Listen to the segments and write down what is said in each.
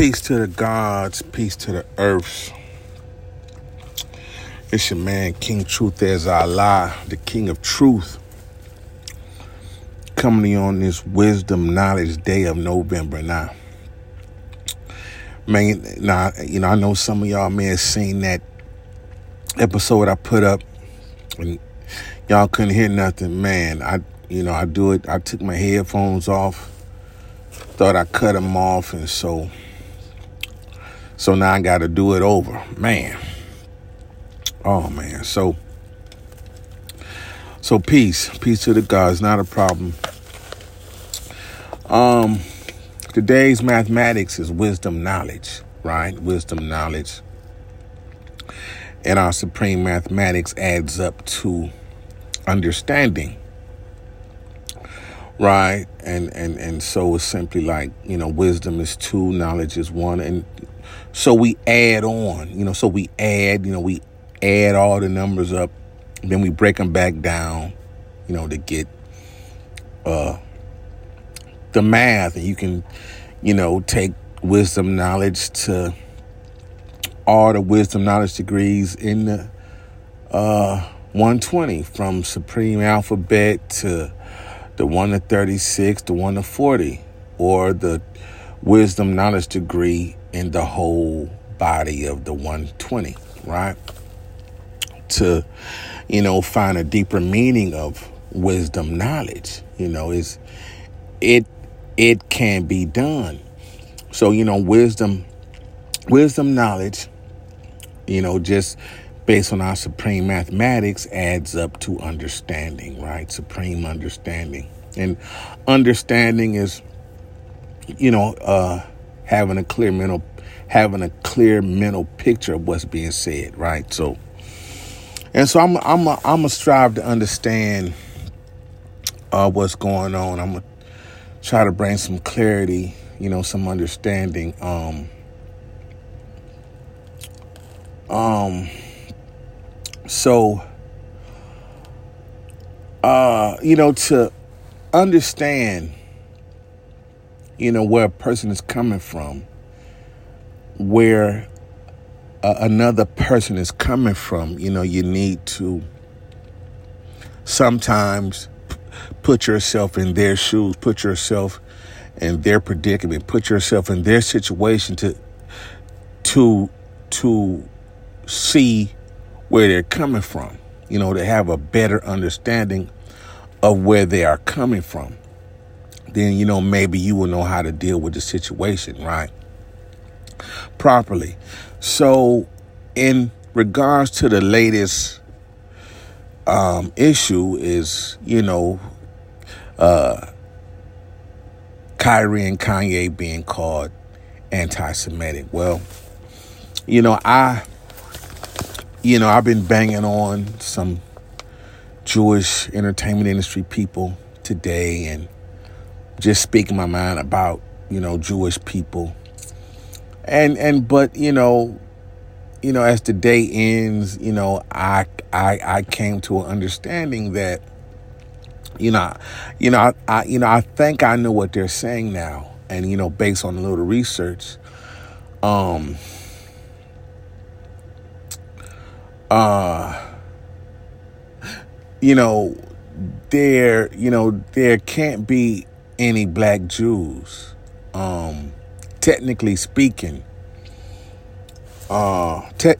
Peace to the gods, peace to the earths. It's your man, King Truth as Allah, the King of Truth, coming on this Wisdom Knowledge Day of November. Now, man, now you know I know some of y'all may have seen that episode I put up, and y'all couldn't hear nothing. Man, I you know I do it. I took my headphones off, thought I cut them off, and so so now I got to do it over. Man. Oh man. So so peace. Peace to the gods, not a problem. Um today's mathematics is wisdom knowledge, right? Wisdom knowledge. And our supreme mathematics adds up to understanding. Right? And and and so it's simply like, you know, wisdom is two, knowledge is one and so we add on, you know, so we add, you know, we add all the numbers up, then we break them back down, you know, to get uh the math. And you can, you know, take wisdom knowledge to all the wisdom knowledge degrees in the uh 120 from supreme alphabet to the 1 to 36 the 1 to 40 or the wisdom knowledge degree in the whole body of the 120, right? To, you know, find a deeper meaning of wisdom knowledge, you know, is it it can be done. So, you know, wisdom wisdom knowledge, you know, just based on our supreme mathematics adds up to understanding, right? Supreme understanding. And understanding is you know, uh having a clear mental having a clear mental picture of what's being said, right? So and so I'm I'm a, I'm a strive to understand uh, what's going on. I'm gonna try to bring some clarity, you know, some understanding. Um, um, so, uh, you know, to understand you know, where a person is coming from, where uh, another person is coming from. You know, you need to sometimes p- put yourself in their shoes, put yourself in their predicament, put yourself in their situation to to to see where they're coming from. You know, to have a better understanding of where they are coming from then you know maybe you will know how to deal with the situation, right? Properly. So, in regards to the latest um, issue, is you know, uh, Kyrie and Kanye being called anti-Semitic. Well, you know, I, you know, I've been banging on some Jewish entertainment industry people today, and just speaking my mind about you know Jewish people, and and but you know, you know as the day ends, you know I I I came to an understanding that you know you know I, I you know I think I know what they're saying now, and you know based on a little research, um. Uh, you know, there, you know, there can't be any black Jews. Um, technically speaking, uh, te-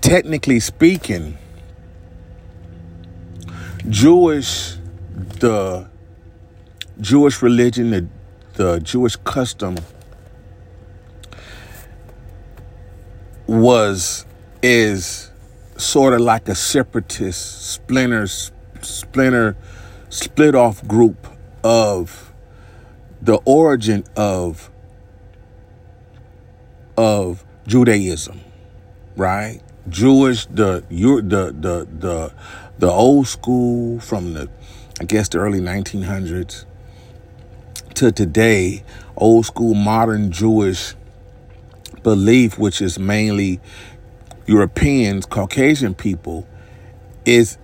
technically speaking, Jewish, the Jewish religion, the, the Jewish custom was, is sort of like a separatist splinter, splinter, split off group of the origin of of Judaism, right? Jewish, the the the the the old school from the I guess the early 1900s to today, old school modern Jewish belief, which is mainly Europeans, Caucasian people, is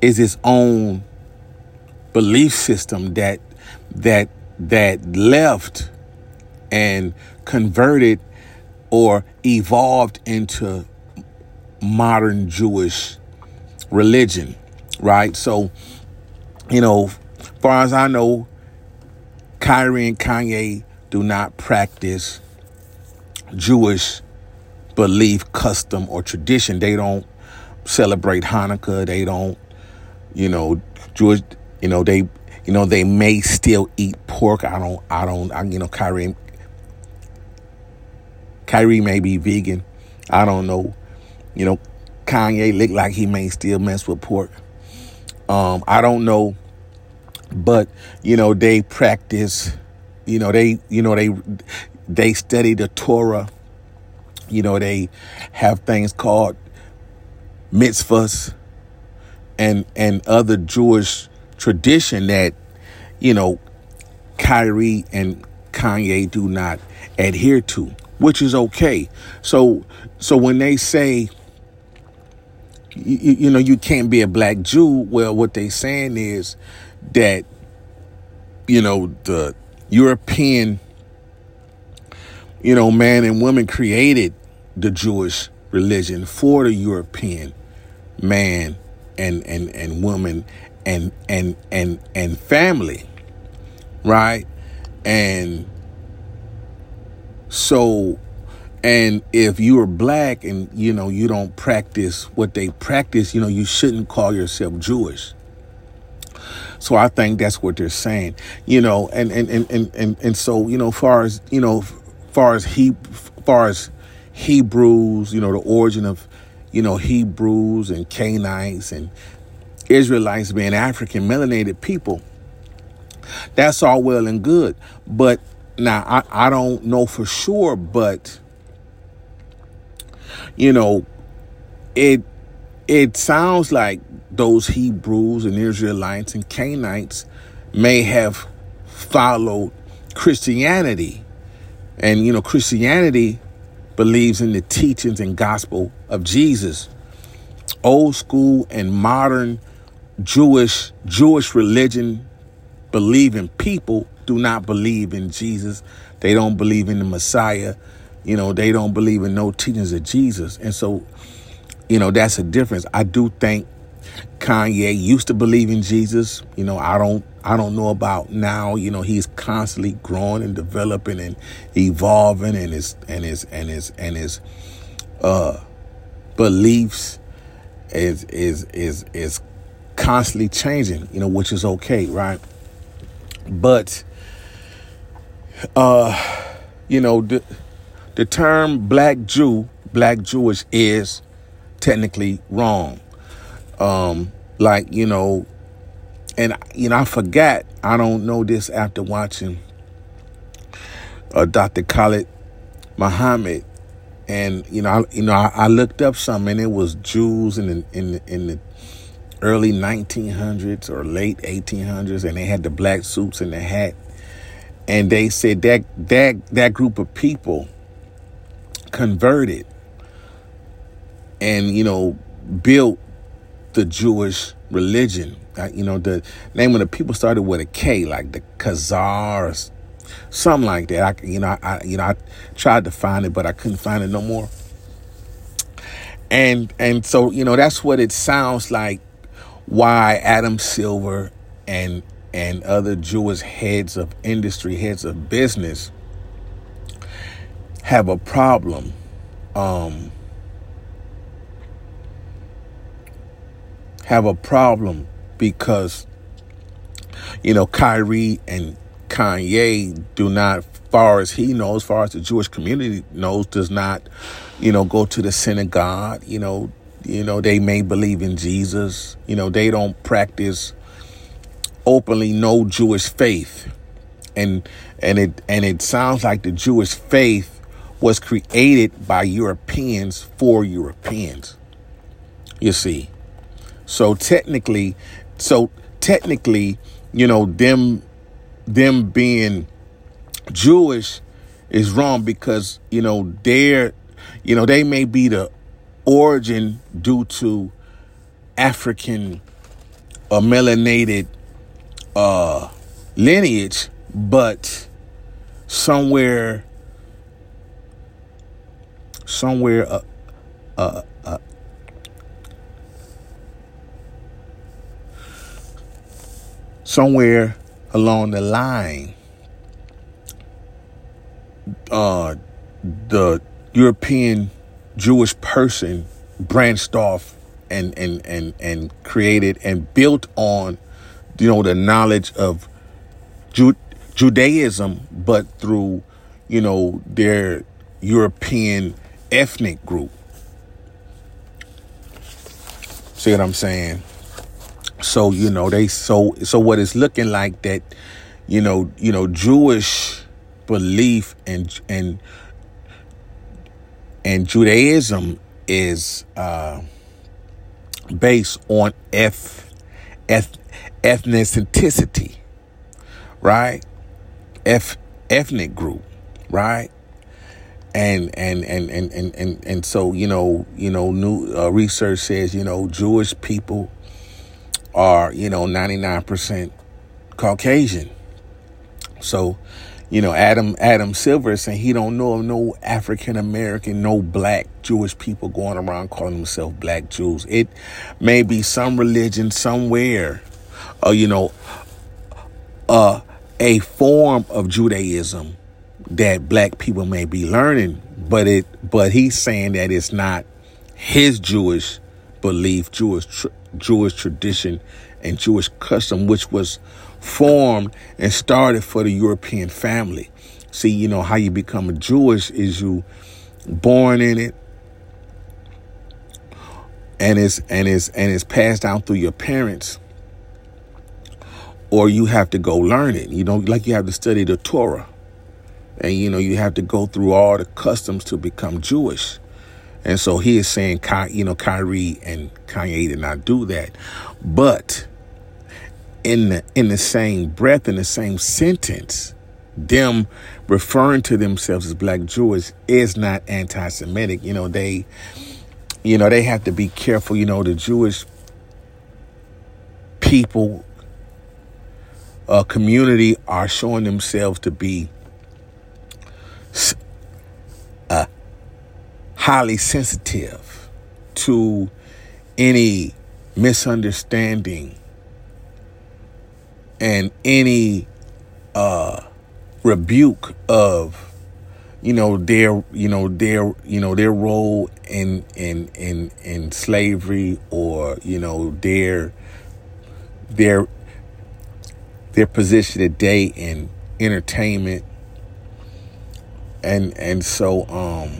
is its own belief system that that that left and converted or evolved into modern Jewish religion, right? So, you know, far as I know, Kyrie and Kanye do not practice Jewish belief, custom, or tradition. They don't celebrate Hanukkah. They don't, you know, Jewish, you know, they, you know, they may still eat pork. I don't, I don't, I, you know, Kyrie, Kyrie may be vegan. I don't know. You know, Kanye look like he may still mess with pork. Um, I don't know, but you know they practice. You know they, you know they, they study the Torah. You know they have things called mitzvahs and and other Jewish tradition that you know Kyrie and Kanye do not adhere to, which is okay. So so when they say you, you know, you can't be a black Jew. Well, what they saying is that, you know, the European, you know, man and woman created the Jewish religion for the European man and and and woman and and and and family, right? And so and if you are black and you know you don't practice what they practice, you know you shouldn't call yourself Jewish. So I think that's what they're saying, you know, and and and and and, and so you know, far as you know, far as he, far as Hebrews, you know, the origin of, you know, Hebrews and Canaanites and Israelites being African melanated people. That's all well and good, but now I I don't know for sure, but you know, it it sounds like those Hebrews and Israelites and Canaanites may have followed Christianity. And you know, Christianity believes in the teachings and gospel of Jesus. Old school and modern Jewish Jewish religion believing people do not believe in Jesus. They don't believe in the Messiah. You know, they don't believe in no teachings of Jesus. And so, you know, that's a difference. I do think Kanye used to believe in Jesus. You know, I don't I don't know about now. You know, he's constantly growing and developing and evolving and his and his and his and his uh beliefs is is is is constantly changing, you know, which is okay, right? But uh you know, the the term black Jew, black Jewish is technically wrong. Um, like, you know, and, you know, I forgot, I don't know this after watching uh, Dr. Khalid Muhammad. And, you know, I, you know, I, I looked up some, and it was Jews in the, in the, in the early 1900s or late 1800s and they had the black suits and the hat. And they said that, that, that group of people converted and, you know, built the Jewish religion. Uh, you know, the name of the people started with a K, like the Khazars, something like that. I, you know, I, you know, I tried to find it, but I couldn't find it no more. And and so you know, that's what it sounds like. Why Adam Silver and and other Jewish heads of industry, heads of business, have a problem. Um, have a problem because you know Kyrie and Kanye do not, far as he knows, far as the Jewish community knows, does not, you know, go to the synagogue. You know, you know they may believe in Jesus. You know, they don't practice openly no Jewish faith, and and it and it sounds like the Jewish faith was created by Europeans for Europeans. You see. So technically, so technically, you know, them them being Jewish is wrong because, you know, they're you know, they may be the origin due to African or melanated uh lineage, but somewhere, somewhere, uh, uh, uh, somewhere along the line, uh, the European Jewish person branched off and and and and created and built on, you know, the knowledge of Ju- Judaism, but through, you know, their European ethnic group. See what I'm saying? So you know they so so what it's looking like that, you know you know Jewish belief and and and Judaism is uh, based on eth, eth, ethnicity, right? Eth, ethnic group, right? And and, and and and and and so you know you know new uh, research says you know Jewish people are you know ninety nine percent Caucasian, so you know, Adam Adam Silver saying he don't know of no African American, no black Jewish people going around calling themselves black Jews. It may be some religion somewhere, or uh, you know, uh, a form of Judaism that black people may be learning, but it but he's saying that it's not his Jewish belief, Jewish tr- Jewish tradition, and Jewish custom, which was formed and started for the European family. See, you know, how you become a Jewish is you born in it and it's and it's and it's passed down through your parents or you have to go learn it. You know, like you have to study the Torah. And you know, you have to go through all the customs to become Jewish. And so he is saying, you know, Kyrie and Kanye did not do that. But in the in the same breath, in the same sentence, them referring to themselves as black Jewish is not anti-Semitic. You know, they you know, they have to be careful. You know, the Jewish people uh, community are showing themselves to be uh, highly sensitive to any misunderstanding and any uh, rebuke of you know their you know their you know their role in in in in slavery or you know their their their position today in entertainment and and so um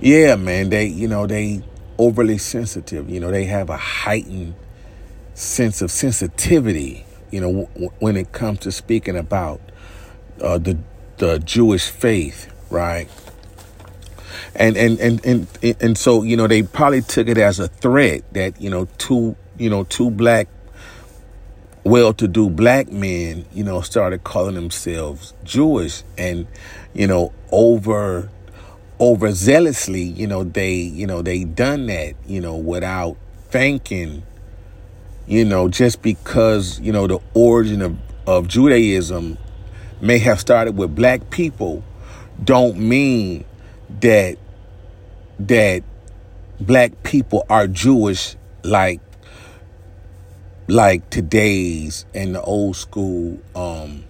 yeah man they you know they overly sensitive. You know they have a heightened sense of sensitivity, you know, w- when it comes to speaking about uh, the the Jewish faith, right? And, and and and and so you know they probably took it as a threat that you know two you know two black well-to-do black men you know started calling themselves Jewish and you know over overzealously you know they you know they done that you know without thanking you know, just because, you know, the origin of, of Judaism may have started with black people don't mean that that black people are Jewish like like today's and the old school um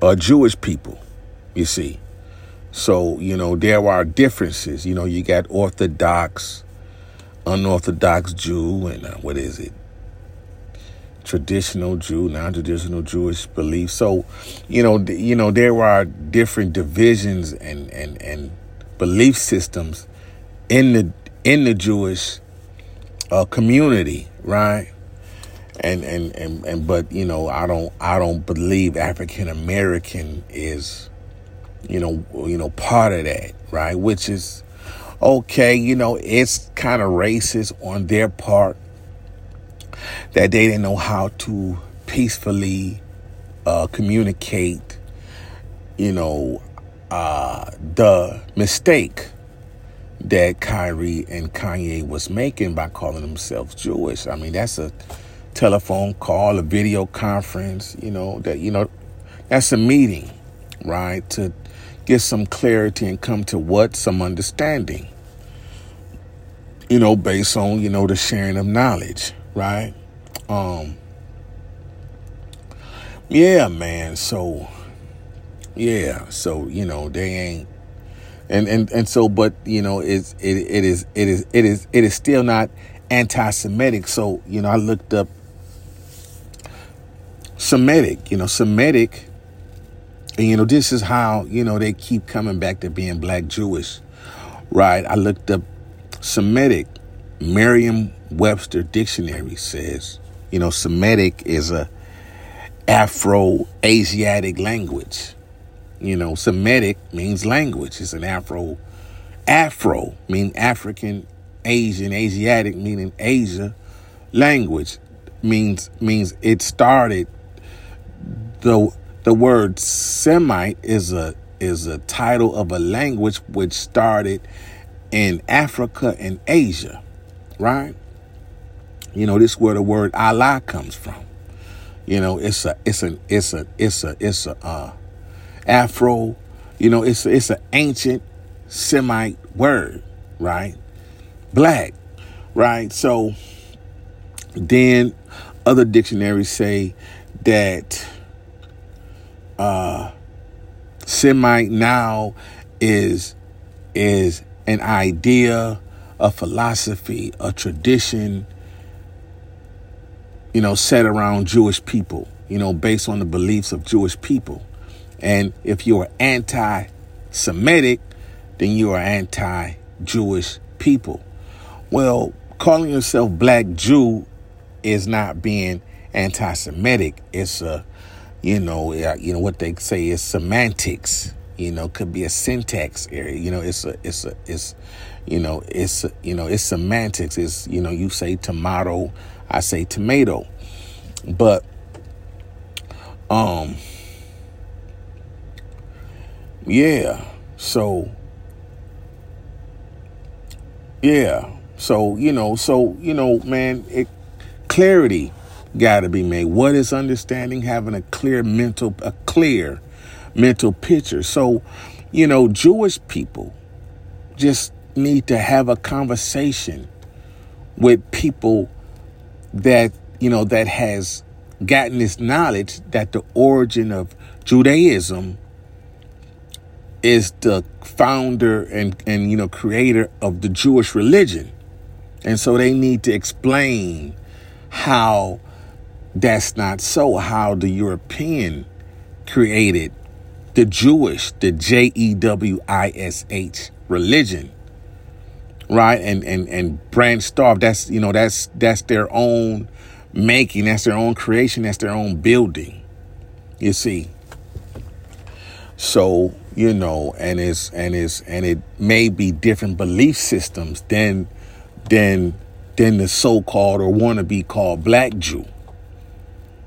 uh Jewish people, you see. So, you know, there are differences. You know, you got Orthodox, unorthodox Jew and uh, what is it? Traditional Jew, non-traditional Jewish belief. So, you know, you know, there are different divisions and and and belief systems in the in the Jewish uh, community, right? And, and and and but you know, I don't I don't believe African American is, you know, you know, part of that, right? Which is okay, you know, it's kind of racist on their part that they didn't know how to peacefully uh, communicate, you know, uh, the mistake that Kyrie and Kanye was making by calling themselves Jewish. I mean, that's a telephone call, a video conference, you know, that, you know, that's a meeting, right? To get some clarity and come to what? Some understanding, you know, based on, you know, the sharing of knowledge, right? Um, yeah, man. So, yeah. So, you know, they ain't, and, and, and so, but, you know, it's, it, it is, it is, it is, it is still not anti-Semitic. So, you know, I looked up Semitic, you know, Semitic, and you know, this is how, you know, they keep coming back to being black Jewish, right? I looked up Semitic, Merriam Webster Dictionary says, you know, Semitic is a Afro Asiatic language. You know, Semitic means language. It's an Afro Afro mean African Asian, Asiatic meaning Asia, language means means it started the the word Semite is a is a title of a language which started in Africa and Asia, right? You know, this is where the word Allah comes from. You know, it's a it's an it's a it's a it's a uh, Afro. You know, it's a, it's an ancient Semite word, right? black, right? So then other dictionaries say that uh, Semite now is is an idea, a philosophy, a tradition, you know, set around Jewish people, you know, based on the beliefs of Jewish people. And if you are anti Semitic, then you are anti Jewish people. Well, calling yourself black Jew is not being anti-Semitic. It's a, you know, you know what they say is semantics. You know, could be a syntax area. You know, it's a, it's a, it's, you know, it's, you know, it's semantics. It's, you know, you say tomato, I say tomato, but, um, yeah. So, yeah. So, you know, so, you know, man, it, clarity got to be made. What is understanding? Having a clear mental, a clear mental picture. So, you know, Jewish people just need to have a conversation with people that, you know, that has gotten this knowledge that the origin of Judaism is the founder and, and you know creator of the Jewish religion. And so they need to explain how that's not so, how the European created the Jewish, the J E W I S H religion. Right? And and and branched off. That's you know, that's that's their own making, that's their own creation, that's their own building. You see. So, you know, and it's and it's and it may be different belief systems than than than the so-called or want to be called black Jew.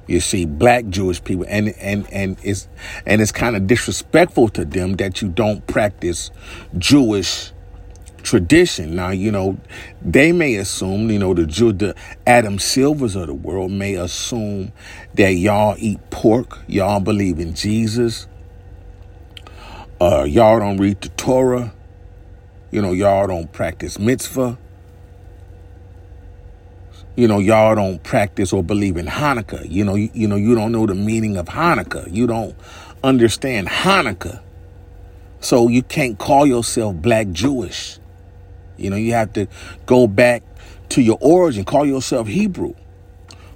You see, black Jewish people, and and and it's and it's kind of disrespectful to them that you don't practice Jewish tradition. Now, you know, they may assume, you know, the Jew, the Adam Silvers of the world may assume that y'all eat pork, y'all believe in Jesus, uh, y'all don't read the Torah, you know, y'all don't practice mitzvah, you know, y'all don't practice or believe in Hanukkah. You know, you, you know, you don't know the meaning of Hanukkah. You don't understand Hanukkah. So you can't call yourself black Jewish. You know, you have to go back to your origin, call yourself Hebrew.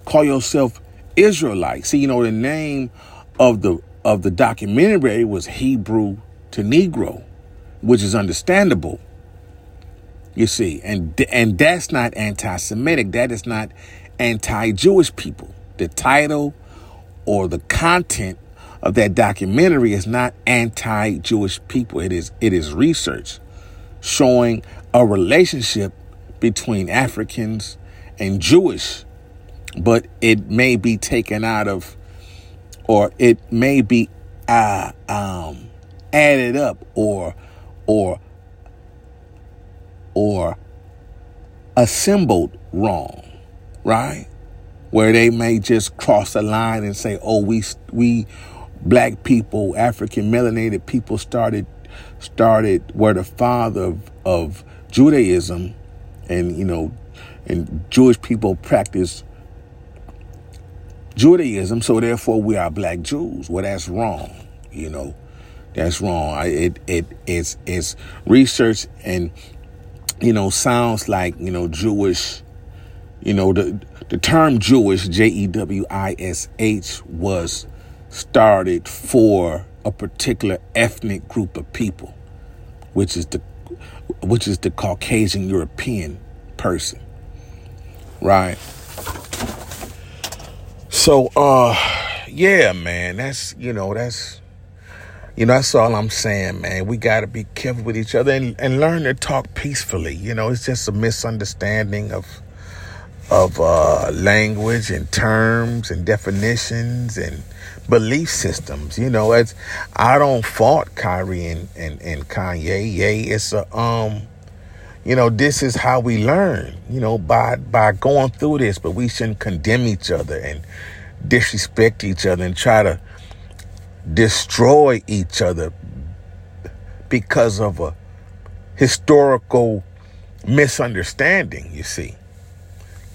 Call yourself Israelite. See, you know, the name of the of the documentary was Hebrew to Negro, which is understandable. You see, and and that's not anti-Semitic. That is not anti-Jewish people. The title or the content of that documentary is not anti-Jewish people. It is it is research showing a relationship between Africans and Jewish, but it may be taken out of, or it may be uh, um, added up, or or or assembled wrong, right? where they may just cross a line and say, "Oh, we we black people, African melanated people started started where the father of, of Judaism, and you know, and Jewish people practice Judaism, so therefore we are black Jews. Well, that's wrong. You know, that's wrong. I, it it it's it's research and you know sounds like you know Jewish. You know the the term Jewish J E W I S H was started for a particular ethnic group of people, which is the which is the Caucasian European person. Right. So uh yeah, man, that's you know, that's you know, that's all I'm saying, man. We got to be careful with each other and, and learn to talk peacefully. You know, it's just a misunderstanding of of uh, language and terms and definitions and belief systems. You know, it's I don't fault Kyrie and, and, and Kanye. Yay, it's a um you know, this is how we learn, you know, by by going through this, but we shouldn't condemn each other and disrespect each other and try to destroy each other because of a historical misunderstanding, you see.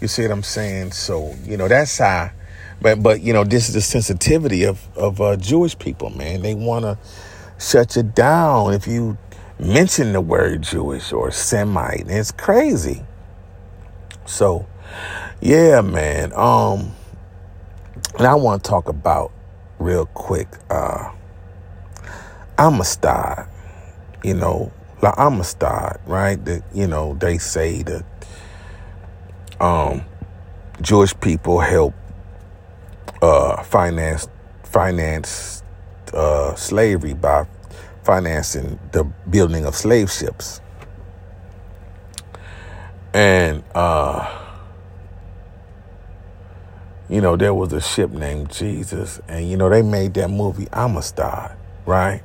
You see what I'm saying? So, you know, that's how but but you know, this is the sensitivity of of uh, Jewish people, man. They want to shut you down if you mention the word Jewish or Semite. It's crazy. So, yeah, man. Um, and I want to talk about real quick. Uh, Amistad. You know, like Amistad, right? That you know they say that um, Jewish people help uh, finance finance uh, slavery by financing the building of slave ships. And uh, you know, there was a ship named Jesus, and you know, they made that movie Amistad, right?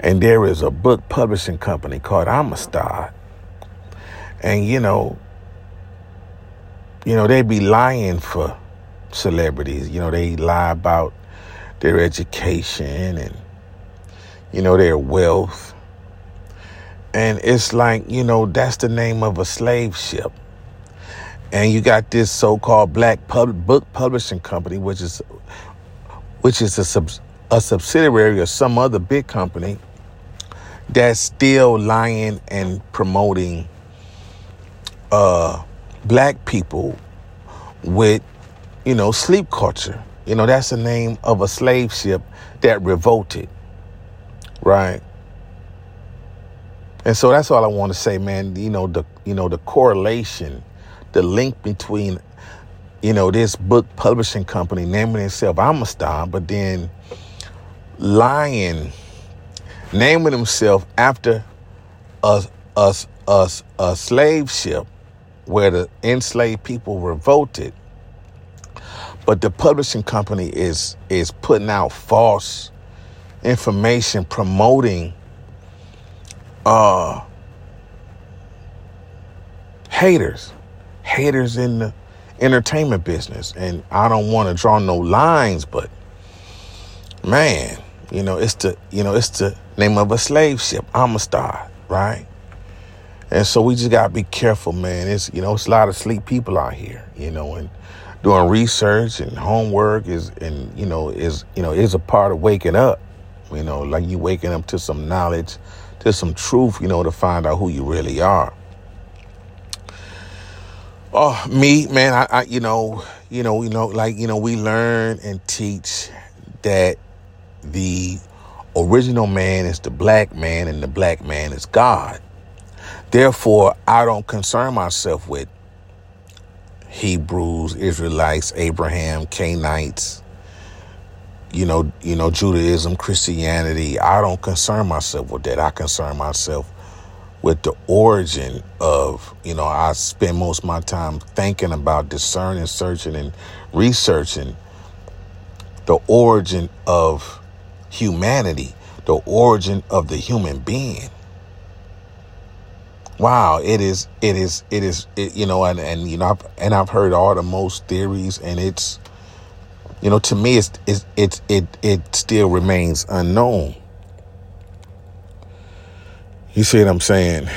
And there is a book publishing company called Amistad. And you know, you know, they be lying for celebrities. You know, they lie about their education and, you know, their wealth. And it's like, you know, that's the name of a slave ship. And you got this so-called black pub- book publishing company, which is, which is a, sub- a subsidiary of some other big company that's still lying and promoting uh, black people with you know, sleep culture. You know, that's the name of a slave ship that revolted, right? And so that's all I want to say, man. You know, the you know the correlation, the link between, you know, this book publishing company naming itself Amistad, but then lying, naming himself after a a, a, a slave ship where the enslaved people revolted but the publishing company is is putting out false information promoting uh haters haters in the entertainment business. And I don't want to draw no lines but man you know it's the you know it's the name of a slave ship Amistad, right? And so we just gotta be careful man. It's you know it's a lot of sleep people out here you know and doing research and homework is and you know is you know is a part of waking up you know like you waking up to some knowledge to some truth you know to find out who you really are oh me man I, I you know you know you know like you know we learn and teach that the original man is the black man and the black man is god therefore i don't concern myself with Hebrews, Israelites, Abraham, Canaanites, you know, you know, Judaism, Christianity. I don't concern myself with that. I concern myself with the origin of, you know, I spend most of my time thinking about discerning, searching, and researching the origin of humanity, the origin of the human being. wow, it is, it is, it is, it, you know, and, and, you know, I've, and I've heard all the most theories and it's, you know, to me, it's, it's, it's it, it still remains unknown. You see what I'm saying?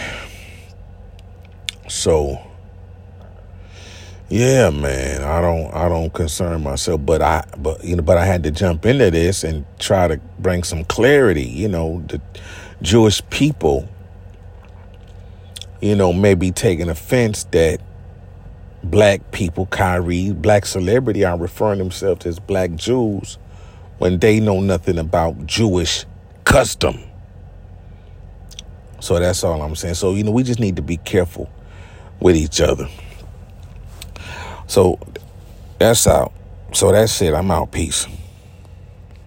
So, yeah, man, I don't, I don't concern myself, but I, but you know, but I had to jump into this and try to bring some clarity. You know, the Jewish people you know, maybe taking offense that black people, Kyrie, black celebrity are referring themselves as black Jews when they know nothing about Jewish custom. So that's all I'm saying. So, you know, we just need to be careful with each other. So that's out. So that's it. I'm out. Peace.